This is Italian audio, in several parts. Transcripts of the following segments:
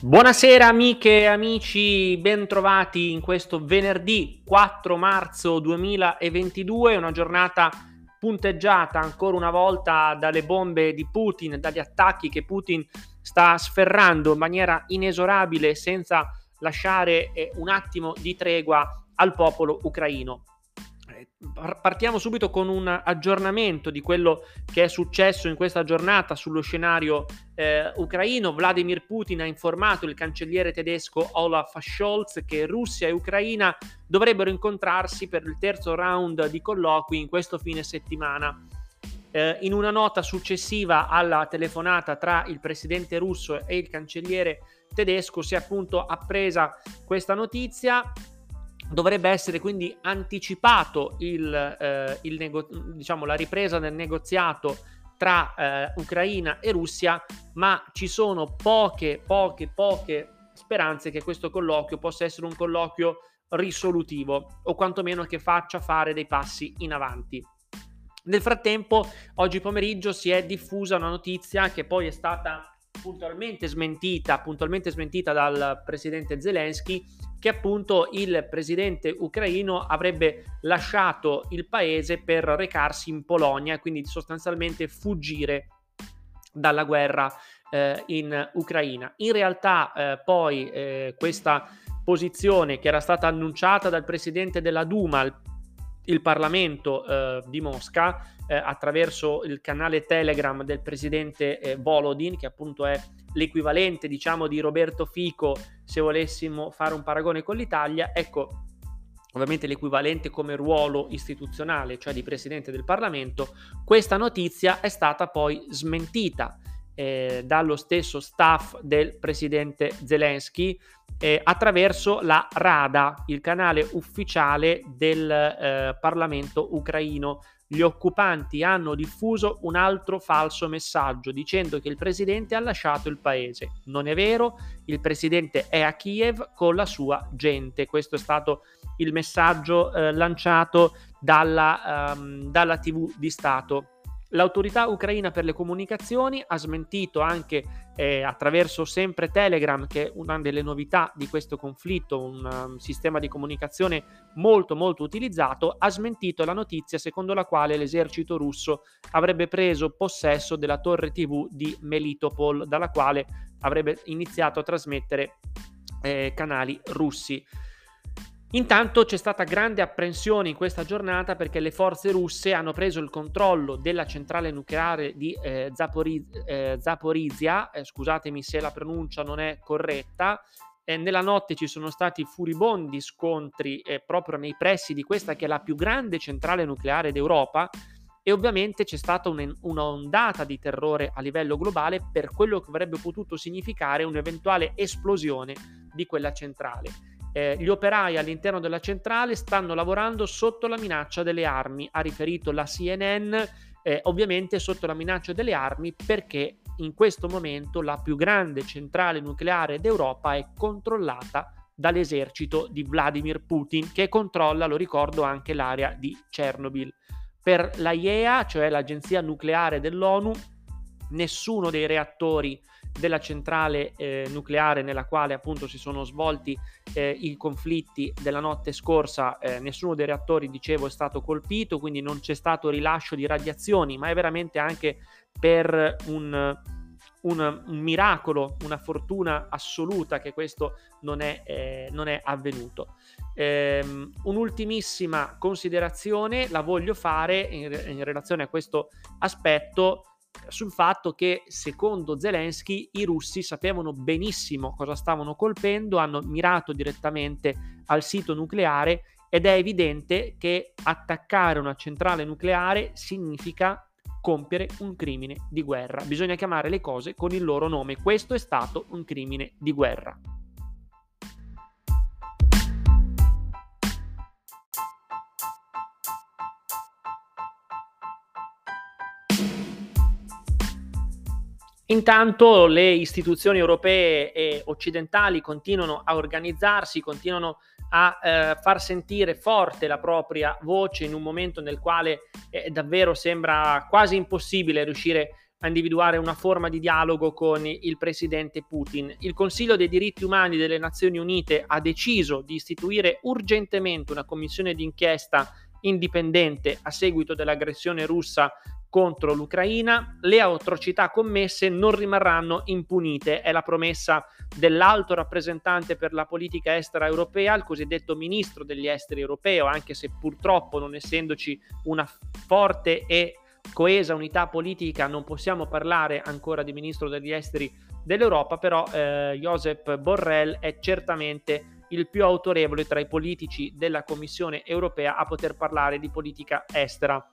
Buonasera amiche e amici, bentrovati in questo venerdì 4 marzo 2022, una giornata punteggiata ancora una volta dalle bombe di Putin, dagli attacchi che Putin sta sferrando in maniera inesorabile senza lasciare eh, un attimo di tregua al popolo ucraino partiamo subito con un aggiornamento di quello che è successo in questa giornata sullo scenario eh, ucraino. Vladimir Putin ha informato il cancelliere tedesco Olaf Scholz che Russia e Ucraina dovrebbero incontrarsi per il terzo round di colloqui in questo fine settimana. Eh, in una nota successiva alla telefonata tra il presidente russo e il cancelliere tedesco si è appunto appresa questa notizia dovrebbe essere quindi anticipato il, eh, il nego- diciamo, la ripresa del negoziato tra eh, Ucraina e Russia, ma ci sono poche, poche, poche speranze che questo colloquio possa essere un colloquio risolutivo o quantomeno che faccia fare dei passi in avanti. Nel frattempo, oggi pomeriggio si è diffusa una notizia che poi è stata puntualmente smentita, puntualmente smentita dal presidente Zelensky, che appunto il presidente ucraino avrebbe lasciato il paese per recarsi in Polonia quindi sostanzialmente fuggire dalla guerra eh, in Ucraina. In realtà eh, poi eh, questa posizione che era stata annunciata dal presidente della Duma, il, il Parlamento eh, di Mosca, eh, attraverso il canale Telegram del presidente eh, Volodin, che appunto è l'equivalente, diciamo, di Roberto Fico, se volessimo fare un paragone con l'Italia, ecco, ovviamente l'equivalente come ruolo istituzionale, cioè di presidente del Parlamento, questa notizia è stata poi smentita eh, dallo stesso staff del presidente Zelensky eh, attraverso la Rada, il canale ufficiale del eh, Parlamento ucraino gli occupanti hanno diffuso un altro falso messaggio dicendo che il presidente ha lasciato il paese. Non è vero, il presidente è a Kiev con la sua gente. Questo è stato il messaggio eh, lanciato dalla, um, dalla TV di Stato L'autorità ucraina per le comunicazioni ha smentito anche eh, attraverso sempre Telegram, che è una delle novità di questo conflitto, un um, sistema di comunicazione molto molto utilizzato, ha smentito la notizia secondo la quale l'esercito russo avrebbe preso possesso della torre TV di Melitopol, dalla quale avrebbe iniziato a trasmettere eh, canali russi. Intanto c'è stata grande apprensione in questa giornata perché le forze russe hanno preso il controllo della centrale nucleare di eh, Zaporiz- eh, Zaporizia, eh, scusatemi se la pronuncia non è corretta, nella notte ci sono stati furibondi scontri eh, proprio nei pressi di questa che è la più grande centrale nucleare d'Europa. E ovviamente c'è stata un, un'ondata di terrore a livello globale per quello che avrebbe potuto significare un'eventuale esplosione di quella centrale eh, gli operai all'interno della centrale stanno lavorando sotto la minaccia delle armi, ha riferito la CNN, eh, ovviamente sotto la minaccia delle armi perché in questo momento la più grande centrale nucleare d'Europa è controllata dall'esercito di Vladimir Putin che controlla, lo ricordo, anche l'area di Chernobyl. Per la IEA, cioè l'agenzia nucleare dell'ONU, nessuno dei reattori della centrale eh, nucleare nella quale appunto si sono svolti eh, i conflitti della notte scorsa, eh, nessuno dei reattori, dicevo, è stato colpito, quindi non c'è stato rilascio di radiazioni, ma è veramente anche per un, un, un miracolo, una fortuna assoluta che questo non è, eh, non è avvenuto. Um, un'ultimissima considerazione la voglio fare in, in relazione a questo aspetto sul fatto che secondo Zelensky i russi sapevano benissimo cosa stavano colpendo, hanno mirato direttamente al sito nucleare ed è evidente che attaccare una centrale nucleare significa compiere un crimine di guerra. Bisogna chiamare le cose con il loro nome. Questo è stato un crimine di guerra. Intanto le istituzioni europee e occidentali continuano a organizzarsi, continuano a eh, far sentire forte la propria voce in un momento nel quale eh, davvero sembra quasi impossibile riuscire a individuare una forma di dialogo con il presidente Putin. Il Consiglio dei diritti umani delle Nazioni Unite ha deciso di istituire urgentemente una commissione d'inchiesta indipendente a seguito dell'aggressione russa contro l'Ucraina, le atrocità commesse non rimarranno impunite. È la promessa dell'alto rappresentante per la politica estera europea, il cosiddetto ministro degli esteri europeo, anche se purtroppo non essendoci una forte e coesa unità politica non possiamo parlare ancora di ministro degli esteri dell'Europa, però eh, Josep Borrell è certamente il più autorevole tra i politici della Commissione europea a poter parlare di politica estera.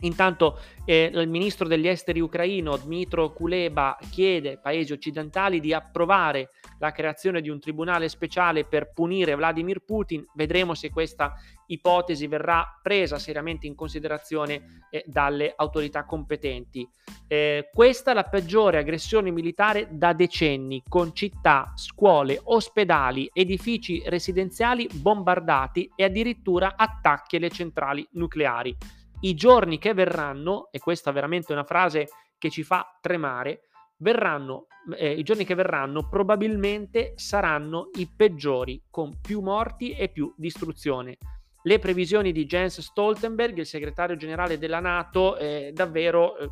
Intanto eh, il ministro degli esteri ucraino Dmitro Kuleba chiede ai paesi occidentali di approvare la creazione di un tribunale speciale per punire Vladimir Putin. Vedremo se questa ipotesi verrà presa seriamente in considerazione eh, dalle autorità competenti. Eh, questa è la peggiore aggressione militare da decenni, con città, scuole, ospedali, edifici residenziali bombardati e addirittura attacchi alle centrali nucleari i giorni che verranno, e questa è veramente una frase che ci fa tremare, verranno, eh, i giorni che verranno probabilmente saranno i peggiori, con più morti e più distruzione. Le previsioni di Jens Stoltenberg, il segretario generale della Nato, eh, davvero eh,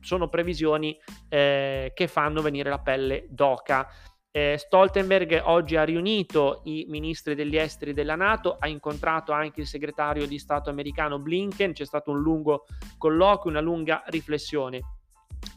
sono previsioni eh, che fanno venire la pelle d'oca. Eh, Stoltenberg oggi ha riunito i ministri degli esteri della Nato, ha incontrato anche il segretario di Stato americano Blinken, c'è stato un lungo colloquio, una lunga riflessione.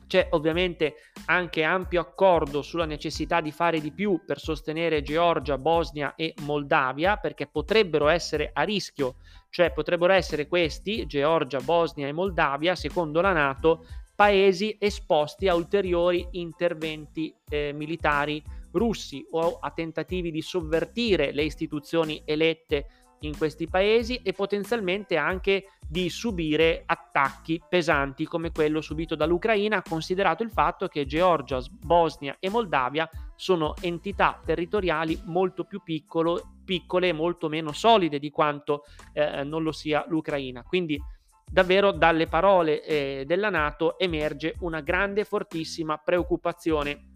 C'è ovviamente anche ampio accordo sulla necessità di fare di più per sostenere Georgia, Bosnia e Moldavia, perché potrebbero essere a rischio, cioè potrebbero essere questi, Georgia, Bosnia e Moldavia, secondo la Nato, paesi esposti a ulteriori interventi eh, militari russi o a tentativi di sovvertire le istituzioni elette in questi paesi e potenzialmente anche di subire attacchi pesanti come quello subito dall'Ucraina, considerato il fatto che Georgia, Bosnia e Moldavia sono entità territoriali molto più piccolo, piccole e molto meno solide di quanto eh, non lo sia l'Ucraina. Quindi davvero dalle parole eh, della Nato emerge una grande, fortissima preoccupazione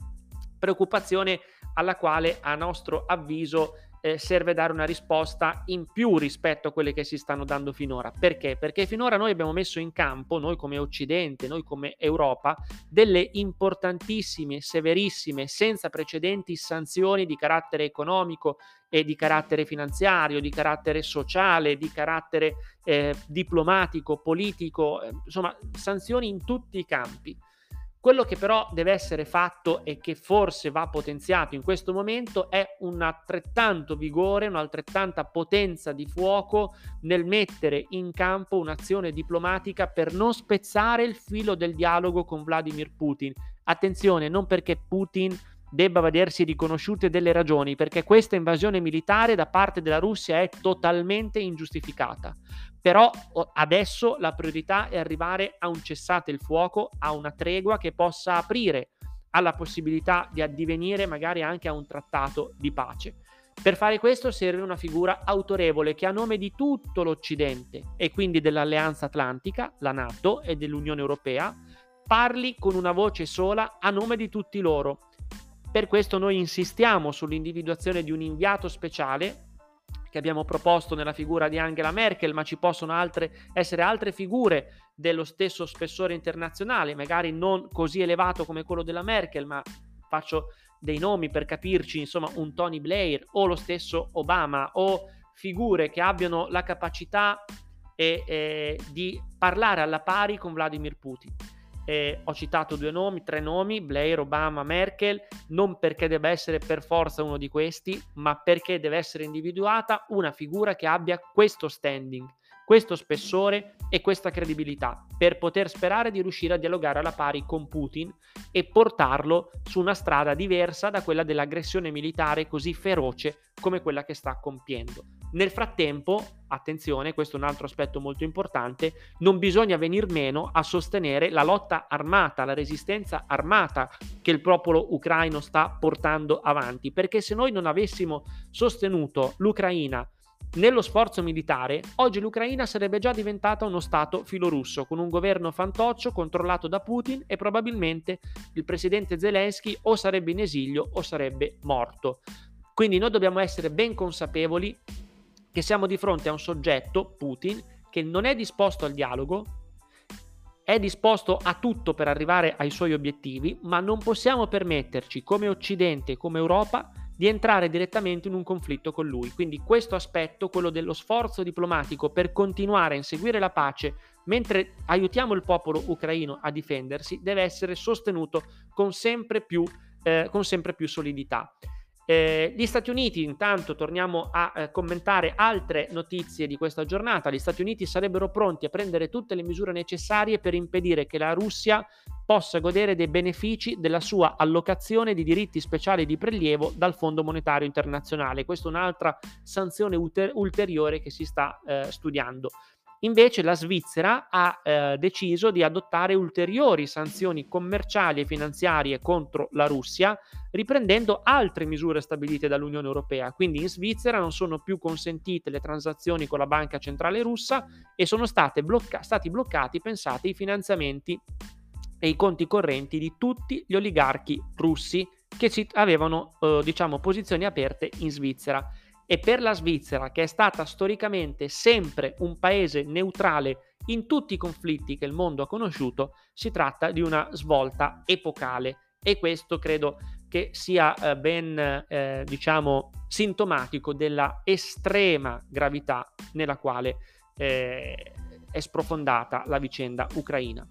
preoccupazione alla quale a nostro avviso eh, serve dare una risposta in più rispetto a quelle che si stanno dando finora. Perché? Perché finora noi abbiamo messo in campo, noi come Occidente, noi come Europa, delle importantissime, severissime, senza precedenti sanzioni di carattere economico e di carattere finanziario, di carattere sociale, di carattere eh, diplomatico, politico, eh, insomma, sanzioni in tutti i campi. Quello che però deve essere fatto e che forse va potenziato in questo momento è un altrettanto vigore, un'altrettanta potenza di fuoco nel mettere in campo un'azione diplomatica per non spezzare il filo del dialogo con Vladimir Putin. Attenzione, non perché Putin debba vedersi riconosciute delle ragioni, perché questa invasione militare da parte della Russia è totalmente ingiustificata. Però adesso la priorità è arrivare a un cessate il fuoco, a una tregua che possa aprire alla possibilità di addivenire magari anche a un trattato di pace. Per fare questo serve una figura autorevole che a nome di tutto l'Occidente e quindi dell'Alleanza Atlantica, la Nato e dell'Unione Europea, parli con una voce sola a nome di tutti loro per questo noi insistiamo sull'individuazione di un inviato speciale che abbiamo proposto nella figura di Angela Merkel, ma ci possono altre, essere altre figure dello stesso spessore internazionale, magari non così elevato come quello della Merkel, ma faccio dei nomi per capirci, insomma, un Tony Blair o lo stesso Obama o figure che abbiano la capacità eh, eh, di parlare alla pari con Vladimir Putin. Eh, ho citato due nomi, tre nomi, Blair, Obama, Merkel, non perché debba essere per forza uno di questi, ma perché deve essere individuata una figura che abbia questo standing, questo spessore e questa credibilità per poter sperare di riuscire a dialogare alla pari con Putin e portarlo su una strada diversa da quella dell'aggressione militare così feroce come quella che sta compiendo. Nel frattempo, attenzione, questo è un altro aspetto molto importante, non bisogna venir meno a sostenere la lotta armata, la resistenza armata che il popolo ucraino sta portando avanti, perché se noi non avessimo sostenuto l'Ucraina nello sforzo militare, oggi l'Ucraina sarebbe già diventata uno Stato filorusso, con un governo fantoccio controllato da Putin e probabilmente il presidente Zelensky o sarebbe in esilio o sarebbe morto. Quindi noi dobbiamo essere ben consapevoli che siamo di fronte a un soggetto, Putin, che non è disposto al dialogo, è disposto a tutto per arrivare ai suoi obiettivi, ma non possiamo permetterci come Occidente come Europa di entrare direttamente in un conflitto con lui. Quindi questo aspetto, quello dello sforzo diplomatico per continuare a inseguire la pace mentre aiutiamo il popolo ucraino a difendersi, deve essere sostenuto con sempre più, eh, con sempre più solidità. Eh, gli Stati Uniti, intanto torniamo a eh, commentare altre notizie di questa giornata. Gli Stati Uniti sarebbero pronti a prendere tutte le misure necessarie per impedire che la Russia possa godere dei benefici della sua allocazione di diritti speciali di prelievo dal Fondo Monetario Internazionale. Questa è un'altra sanzione ulter- ulteriore che si sta eh, studiando. Invece la Svizzera ha eh, deciso di adottare ulteriori sanzioni commerciali e finanziarie contro la Russia, riprendendo altre misure stabilite dall'Unione Europea. Quindi in Svizzera non sono più consentite le transazioni con la banca centrale russa e sono blocca- stati bloccati, pensate, i finanziamenti e i conti correnti di tutti gli oligarchi russi che avevano, eh, diciamo, posizioni aperte in Svizzera e per la Svizzera, che è stata storicamente sempre un paese neutrale in tutti i conflitti che il mondo ha conosciuto, si tratta di una svolta epocale e questo credo che sia eh, ben eh, diciamo sintomatico della estrema gravità nella quale eh, è sprofondata la vicenda ucraina.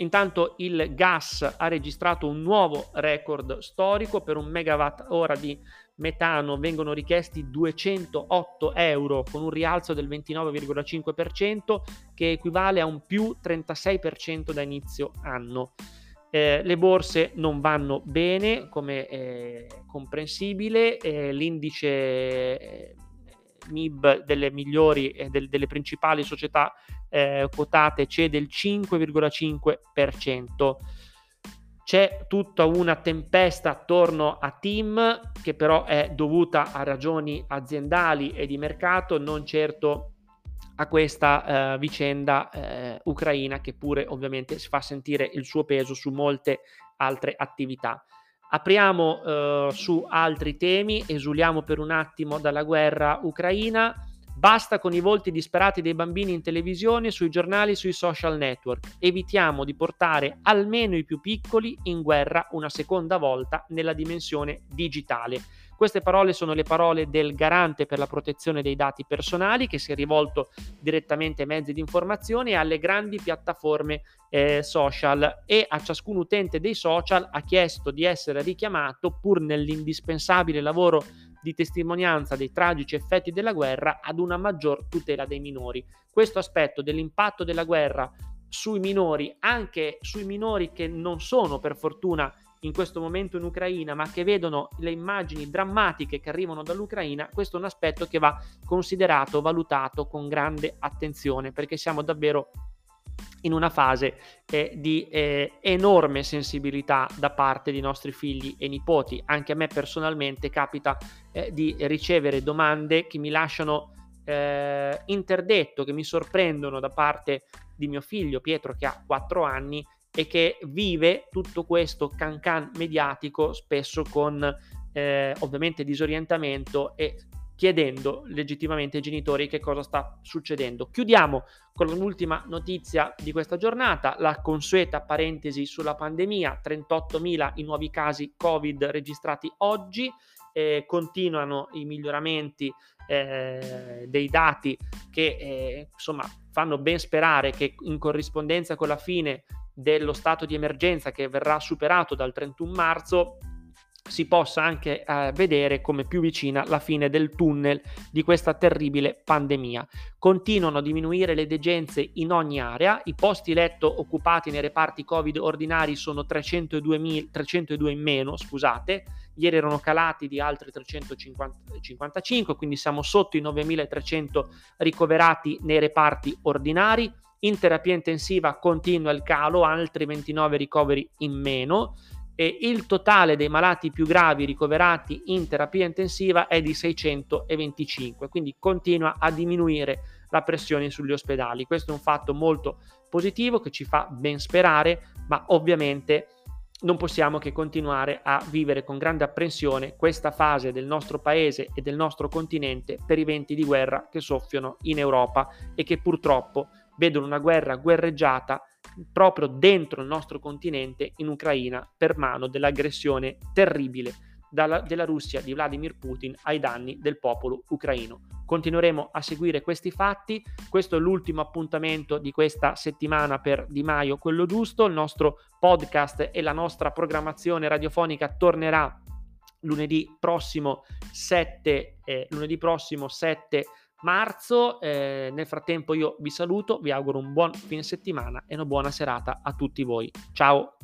Intanto il gas ha registrato un nuovo record storico per un megawatt ora di metano vengono richiesti 208 euro con un rialzo del 29,5% che equivale a un più 36% da inizio anno. Eh, le borse non vanno bene, come è comprensibile, eh, l'indice eh, MIB delle migliori e del, delle principali società eh, quotate cede il 5,5% c'è tutta una tempesta attorno a Team che però è dovuta a ragioni aziendali e di mercato, non certo a questa eh, vicenda eh, ucraina che pure ovviamente si fa sentire il suo peso su molte altre attività. Apriamo eh, su altri temi, esuliamo per un attimo dalla guerra ucraina Basta con i volti disperati dei bambini in televisione, sui giornali, sui social network. Evitiamo di portare almeno i più piccoli in guerra una seconda volta nella dimensione digitale. Queste parole sono le parole del garante per la protezione dei dati personali che si è rivolto direttamente ai mezzi di informazione e alle grandi piattaforme eh, social e a ciascun utente dei social ha chiesto di essere richiamato pur nell'indispensabile lavoro di testimonianza dei tragici effetti della guerra ad una maggior tutela dei minori. Questo aspetto dell'impatto della guerra sui minori, anche sui minori che non sono per fortuna in questo momento in Ucraina, ma che vedono le immagini drammatiche che arrivano dall'Ucraina, questo è un aspetto che va considerato, valutato con grande attenzione, perché siamo davvero in una fase eh, di eh, enorme sensibilità da parte dei nostri figli e nipoti. Anche a me personalmente capita eh, di ricevere domande che mi lasciano eh, interdetto, che mi sorprendono da parte di mio figlio Pietro che ha 4 anni e che vive tutto questo cancan mediatico spesso con eh, ovviamente disorientamento e chiedendo legittimamente ai genitori che cosa sta succedendo. Chiudiamo con l'ultima notizia di questa giornata, la consueta parentesi sulla pandemia, 38.000 i nuovi casi Covid registrati oggi, eh, continuano i miglioramenti eh, dei dati che eh, insomma fanno ben sperare che in corrispondenza con la fine dello stato di emergenza che verrà superato dal 31 marzo si possa anche eh, vedere come più vicina la fine del tunnel di questa terribile pandemia. Continuano a diminuire le degenze in ogni area, i posti letto occupati nei reparti Covid ordinari sono 302, 302 in meno, scusate, ieri erano calati di altri 355, quindi siamo sotto i 9300 ricoverati nei reparti ordinari. In terapia intensiva continua il calo, altri 29 ricoveri in meno e il totale dei malati più gravi ricoverati in terapia intensiva è di 625, quindi continua a diminuire la pressione sugli ospedali. Questo è un fatto molto positivo che ci fa ben sperare, ma ovviamente non possiamo che continuare a vivere con grande apprensione questa fase del nostro paese e del nostro continente per i venti di guerra che soffiano in Europa e che purtroppo vedono una guerra guerreggiata proprio dentro il nostro continente in Ucraina per mano dell'aggressione terribile dalla, della Russia di Vladimir Putin ai danni del popolo ucraino. Continueremo a seguire questi fatti, questo è l'ultimo appuntamento di questa settimana per Di Maio, quello giusto, il nostro podcast e la nostra programmazione radiofonica tornerà lunedì prossimo 7, eh, lunedì prossimo 7 marzo. Eh, nel frattempo io vi saluto, vi auguro un buon fine settimana e una buona serata a tutti voi. Ciao!